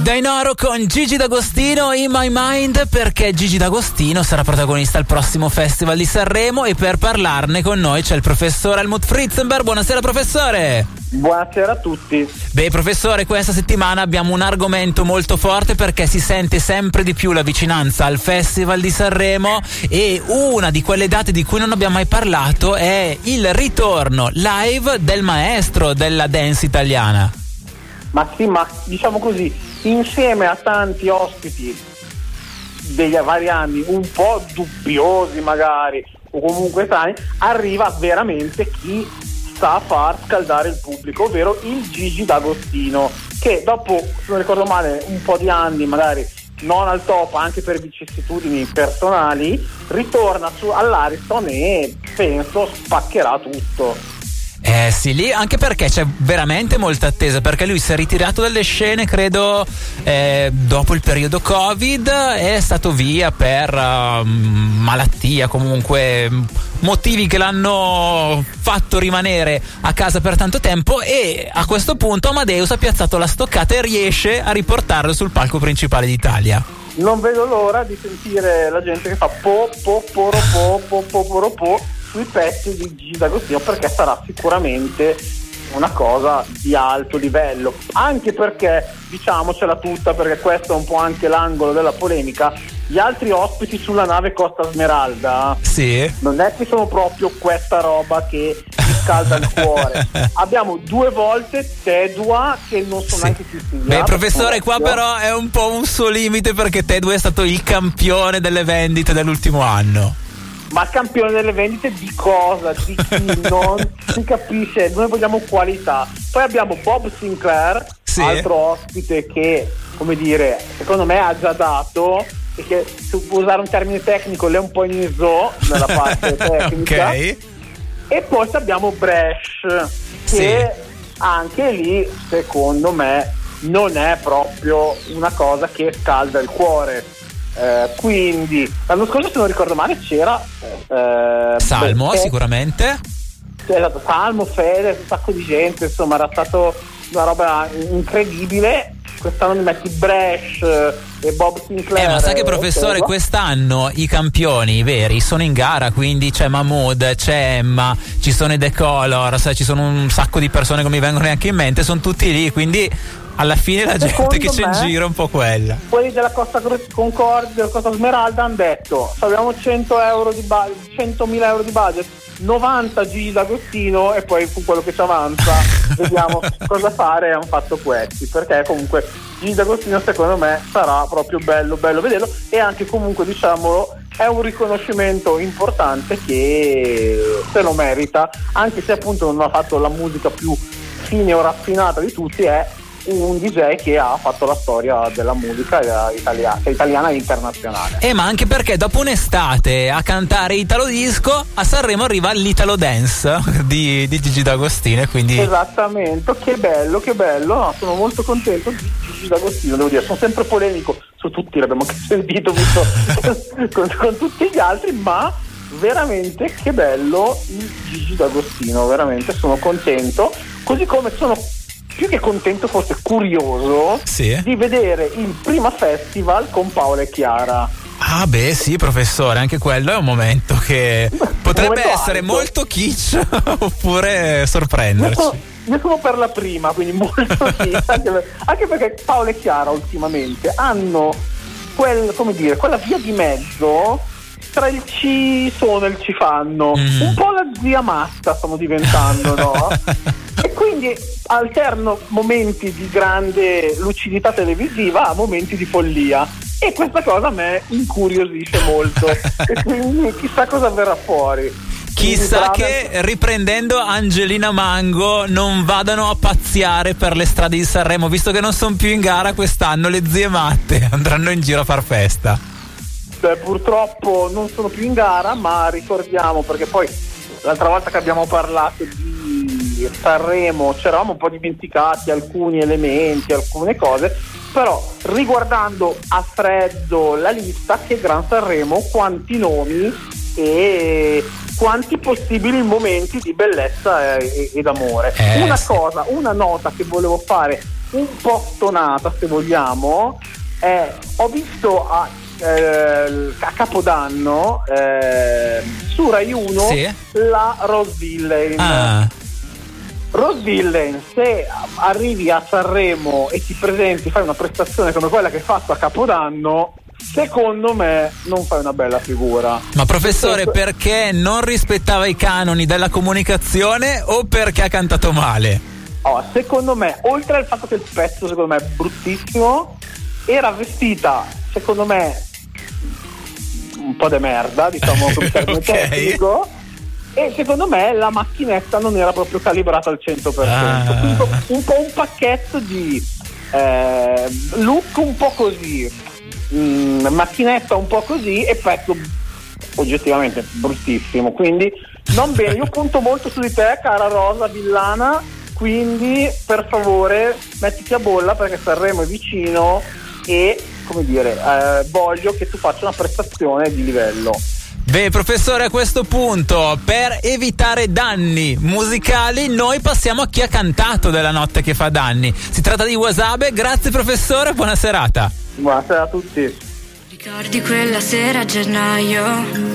Dainoro con Gigi D'Agostino in My Mind perché Gigi D'Agostino sarà protagonista al prossimo Festival di Sanremo e per parlarne con noi c'è il professor Helmut Fritzenberg. Buonasera professore! Buonasera a tutti. Beh, professore, questa settimana abbiamo un argomento molto forte perché si sente sempre di più la vicinanza al Festival di Sanremo e una di quelle date di cui non abbiamo mai parlato è il ritorno live del maestro della dance italiana. Ma sì, ma diciamo così, insieme a tanti ospiti degli vari anni, un po' dubbiosi magari, o comunque strani, arriva veramente chi sta a far scaldare il pubblico, ovvero il Gigi D'Agostino, che dopo, se non ricordo male, un po' di anni magari non al top anche per vicissitudini personali, ritorna su, all'Ariston e penso spaccherà tutto. Eh sì, lì anche perché c'è veramente molta attesa, perché lui si è ritirato dalle scene, credo, eh, dopo il periodo Covid, è stato via per uh, malattia, comunque motivi che l'hanno fatto rimanere a casa per tanto tempo e a questo punto Amadeus ha piazzato la stoccata e riesce a riportarlo sul palco principale d'Italia. Non vedo l'ora di sentire la gente che fa po po poro po po po poro po sui pezzi di Gigi D'Agostino perché sarà sicuramente una cosa di alto livello, anche perché diciamocela tutta, perché questo è un po' anche l'angolo della polemica, gli altri ospiti sulla nave Costa Smeralda sì. non è che sono proprio questa roba che scalda il cuore. Abbiamo due volte Tedua che non sono sì. neanche più figlia. Beh, professore, qua però è un po' un suo limite perché Tedua è stato il campione delle vendite dell'ultimo anno ma campione delle vendite di cosa? Di chi? non si capisce, noi vogliamo qualità. Poi abbiamo Bob Sinclair, sì. altro ospite che, come dire, secondo me ha già dato e che se può usare un termine tecnico le è un po' in zoo nella parte tecnica. ok. E poi abbiamo Bresh, che sì. anche lì, secondo me, non è proprio una cosa che scalda il cuore eh, quindi l'anno scorso se non ricordo male c'era eh, Salmo Fede, sicuramente. Esatto, Salmo, Fede, un sacco di gente insomma era stato una roba incredibile. Quest'anno mi metti Bresh e Bob Sinclair eh ma sai che professore quest'anno i campioni veri sono in gara quindi c'è Mahmood c'è Emma ci sono i The Colors ci sono un sacco di persone che mi vengono neanche in mente sono tutti lì quindi alla fine la gente che c'è in giro è un po' quella. Quelli della Costa Concordia, della Costa Smeralda hanno detto abbiamo 100 euro di ba- 100.000 euro di budget, 90 G d'Agostino e poi con quello che ci avanza vediamo cosa fare e hanno fatto questi perché comunque G d'Agostino secondo me sarà proprio bello bello vederlo e anche comunque diciamolo è un riconoscimento importante che se lo merita anche se appunto non ha fatto la musica più fine o raffinata di tutti è un DJ che ha fatto la storia della musica italiana, italiana e internazionale. Eh, ma anche perché dopo un'estate a cantare Italo Disco, a Sanremo arriva l'Italo Dance di, di Gigi D'Agostino. Quindi... Esattamente, che bello, che bello. No, sono molto contento di Gigi D'Agostino, devo dire. Sono sempre polemico su tutti, l'abbiamo sentito visto, con, con tutti gli altri, ma veramente che bello il Gigi D'Agostino, veramente sono contento. Così come sono più che contento, forse curioso sì. di vedere il prima festival con Paola e Chiara. Ah, beh, sì, professore, anche quello è un momento che potrebbe momento essere alto. molto kitsch oppure sorprenderci. Io sono, io sono, per la prima, quindi molto kitsch, anche, anche, perché Paola e Chiara ultimamente hanno quel, dire, quella via di mezzo tra il ci sono e il ci fanno. Mm. Un po' la zia matta stanno diventando, no? Quindi alterno momenti di grande lucidità televisiva a momenti di follia. E questa cosa a me incuriosisce molto. e quindi chissà cosa verrà fuori. Chissà che riprendendo Angelina Mango non vadano a pazziare per le strade di Sanremo, visto che non sono più in gara quest'anno, le zie matte andranno in giro a far festa. Beh, purtroppo non sono più in gara, ma ricordiamo perché poi l'altra volta che abbiamo parlato di Sanremo ci eravamo un po' dimenticati alcuni elementi, alcune cose, però riguardando a freddo la lista, che Gran Sanremo, quanti nomi e quanti possibili momenti di bellezza e, e d'amore. Eh, una cosa, una nota che volevo fare un po' stonata, se vogliamo, è, ho visto a, eh, a Capodanno eh, su Rai 1 Sì. la Rose Villain. Ah, Rose Villain, se arrivi a Sanremo e ti presenti, fai una prestazione come quella che hai fatto a Capodanno, secondo me non fai una bella figura. ma professore, perché non rispettava i canoni della comunicazione o perché ha cantato male? Oh, secondo me, oltre al fatto che il pezzo secondo me è bruttissimo, era vestita, secondo me, un po' de merda, diciamo come termine Ok. tecnico. E secondo me la macchinetta non era proprio calibrata al 100%. Ah. Quindi un po' un pacchetto di eh, look un po' così, mm, macchinetta un po' così e pezzo oggettivamente bruttissimo. Quindi non bene, io punto molto su di te, cara Rosa Villana. Quindi per favore mettiti a bolla perché Sanremo è vicino e come dire, eh, voglio che tu faccia una prestazione di livello. Beh, professore, a questo punto, per evitare danni musicali, noi passiamo a chi ha cantato della notte che fa danni. Si tratta di Wasabe. Grazie, professore, buona serata. Buonasera a tutti. Ricordi quella sera a gennaio?